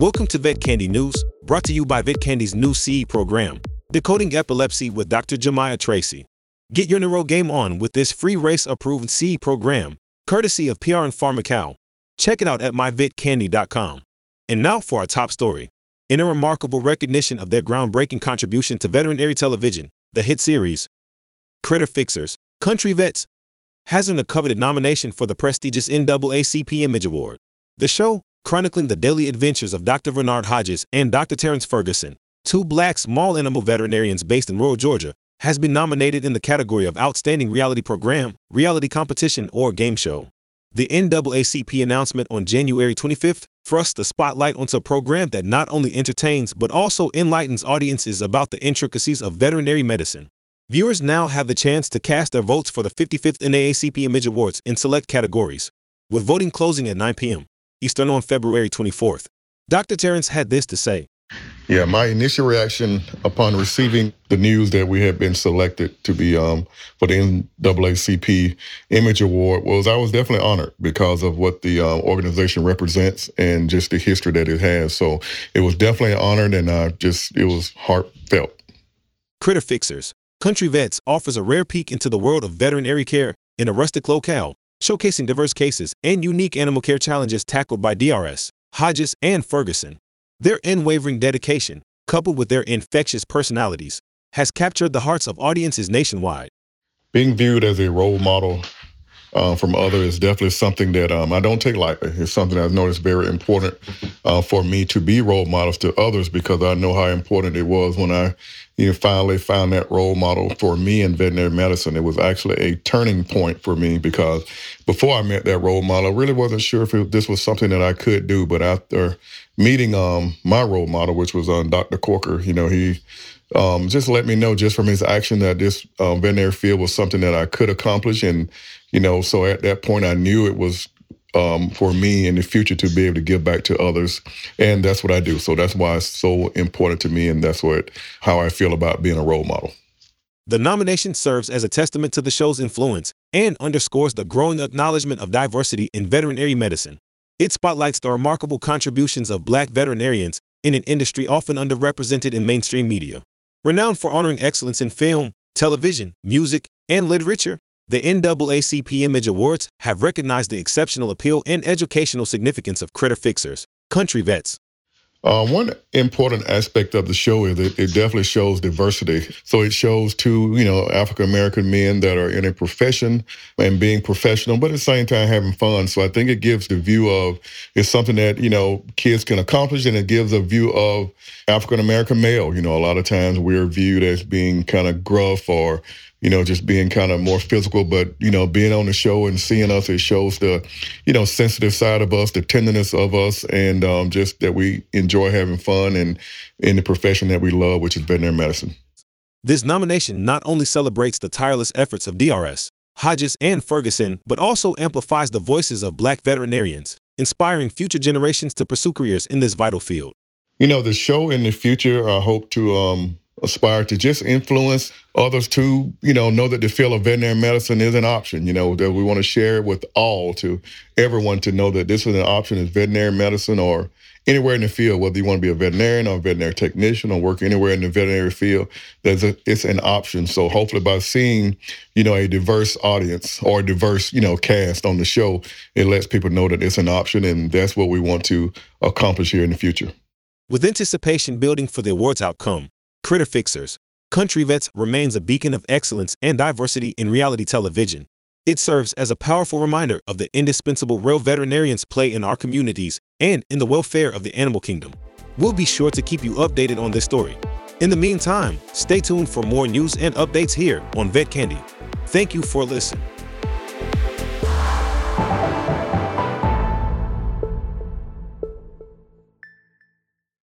Welcome to Vet Candy News, brought to you by Vet Candy's new CE program, Decoding Epilepsy with Dr. Jemiah Tracy. Get your neuro game on with this free RACE-approved CE program, courtesy of PRN Pharmacal. Check it out at myvetcandy.com. And now for our top story. In a remarkable recognition of their groundbreaking contribution to veterinary television, the hit series, Critter Fixers, Country Vets, has earned a coveted nomination for the prestigious NAACP Image Award. The show, chronicling the daily adventures of Dr. Vernard Hodges and Dr. Terrence Ferguson, two black small animal veterinarians based in rural Georgia, has been nominated in the category of Outstanding Reality Program, Reality Competition, or Game Show. The NAACP announcement on January 25th thrusts the spotlight onto a program that not only entertains but also enlightens audiences about the intricacies of veterinary medicine. Viewers now have the chance to cast their votes for the 55th NAACP Image Awards in select categories, with voting closing at 9 p.m. Eastern on February 24th. Dr. Terrence had this to say. Yeah, my initial reaction upon receiving the news that we had been selected to be um, for the NAACP Image Award was I was definitely honored because of what the uh, organization represents and just the history that it has. So it was definitely honored and uh, just it was heartfelt. Critter Fixers, Country Vets offers a rare peek into the world of veterinary care in a rustic locale showcasing diverse cases and unique animal care challenges tackled by DRS, Hodges, and Ferguson. Their unwavering dedication, coupled with their infectious personalities, has captured the hearts of audiences nationwide. Being viewed as a role model uh, from others is definitely something that um, I don't take lightly. It's something I've noticed very important uh, for me to be role models to others because I know how important it was when I you know, finally found that role model for me in veterinary medicine. It was actually a turning point for me because before I met that role model, I really wasn't sure if it, this was something that I could do. But after meeting um, my role model, which was um, Dr. Corker, you know, he um, just let me know just from his action that this um, veterinary field was something that I could accomplish. And, you know, so at that point, I knew it was um, for me in the future to be able to give back to others. And that's what I do. So that's why it's so important to me. And that's what how I feel about being a role model. The nomination serves as a testament to the show's influence and underscores the growing acknowledgement of diversity in veterinary medicine. It spotlights the remarkable contributions of black veterinarians in an industry often underrepresented in mainstream media. Renowned for honoring excellence in film, television, music, and literature, the NAACP Image Awards have recognized the exceptional appeal and educational significance of critter fixers, country vets. Uh, one important aspect of the show is that it definitely shows diversity. So it shows two, you know, African American men that are in a profession and being professional, but at the same time having fun. So I think it gives the view of it's something that you know kids can accomplish, and it gives a view of African American male. You know, a lot of times we're viewed as being kind of gruff or you know, just being kind of more physical, but, you know, being on the show and seeing us, it shows the, you know, sensitive side of us, the tenderness of us, and um, just that we enjoy having fun and in the profession that we love, which is veterinary medicine. This nomination not only celebrates the tireless efforts of DRS, Hodges, and Ferguson, but also amplifies the voices of black veterinarians, inspiring future generations to pursue careers in this vital field. You know, the show in the future, I hope to um, aspire to just influence others to, you know, know that the field of veterinary medicine is an option, you know, that we want to share it with all, to everyone to know that this is an option is veterinary medicine or anywhere in the field, whether you want to be a veterinarian or a veterinary technician or work anywhere in the veterinary field, there's a, it's an option. So hopefully by seeing, you know, a diverse audience or a diverse, you know, cast on the show, it lets people know that it's an option and that's what we want to accomplish here in the future. With anticipation building for the awards outcome, Critter Fixers, Country Vets remains a beacon of excellence and diversity in reality television. It serves as a powerful reminder of the indispensable role veterinarians play in our communities and in the welfare of the animal kingdom. We'll be sure to keep you updated on this story. In the meantime, stay tuned for more news and updates here on Vet Candy. Thank you for listening.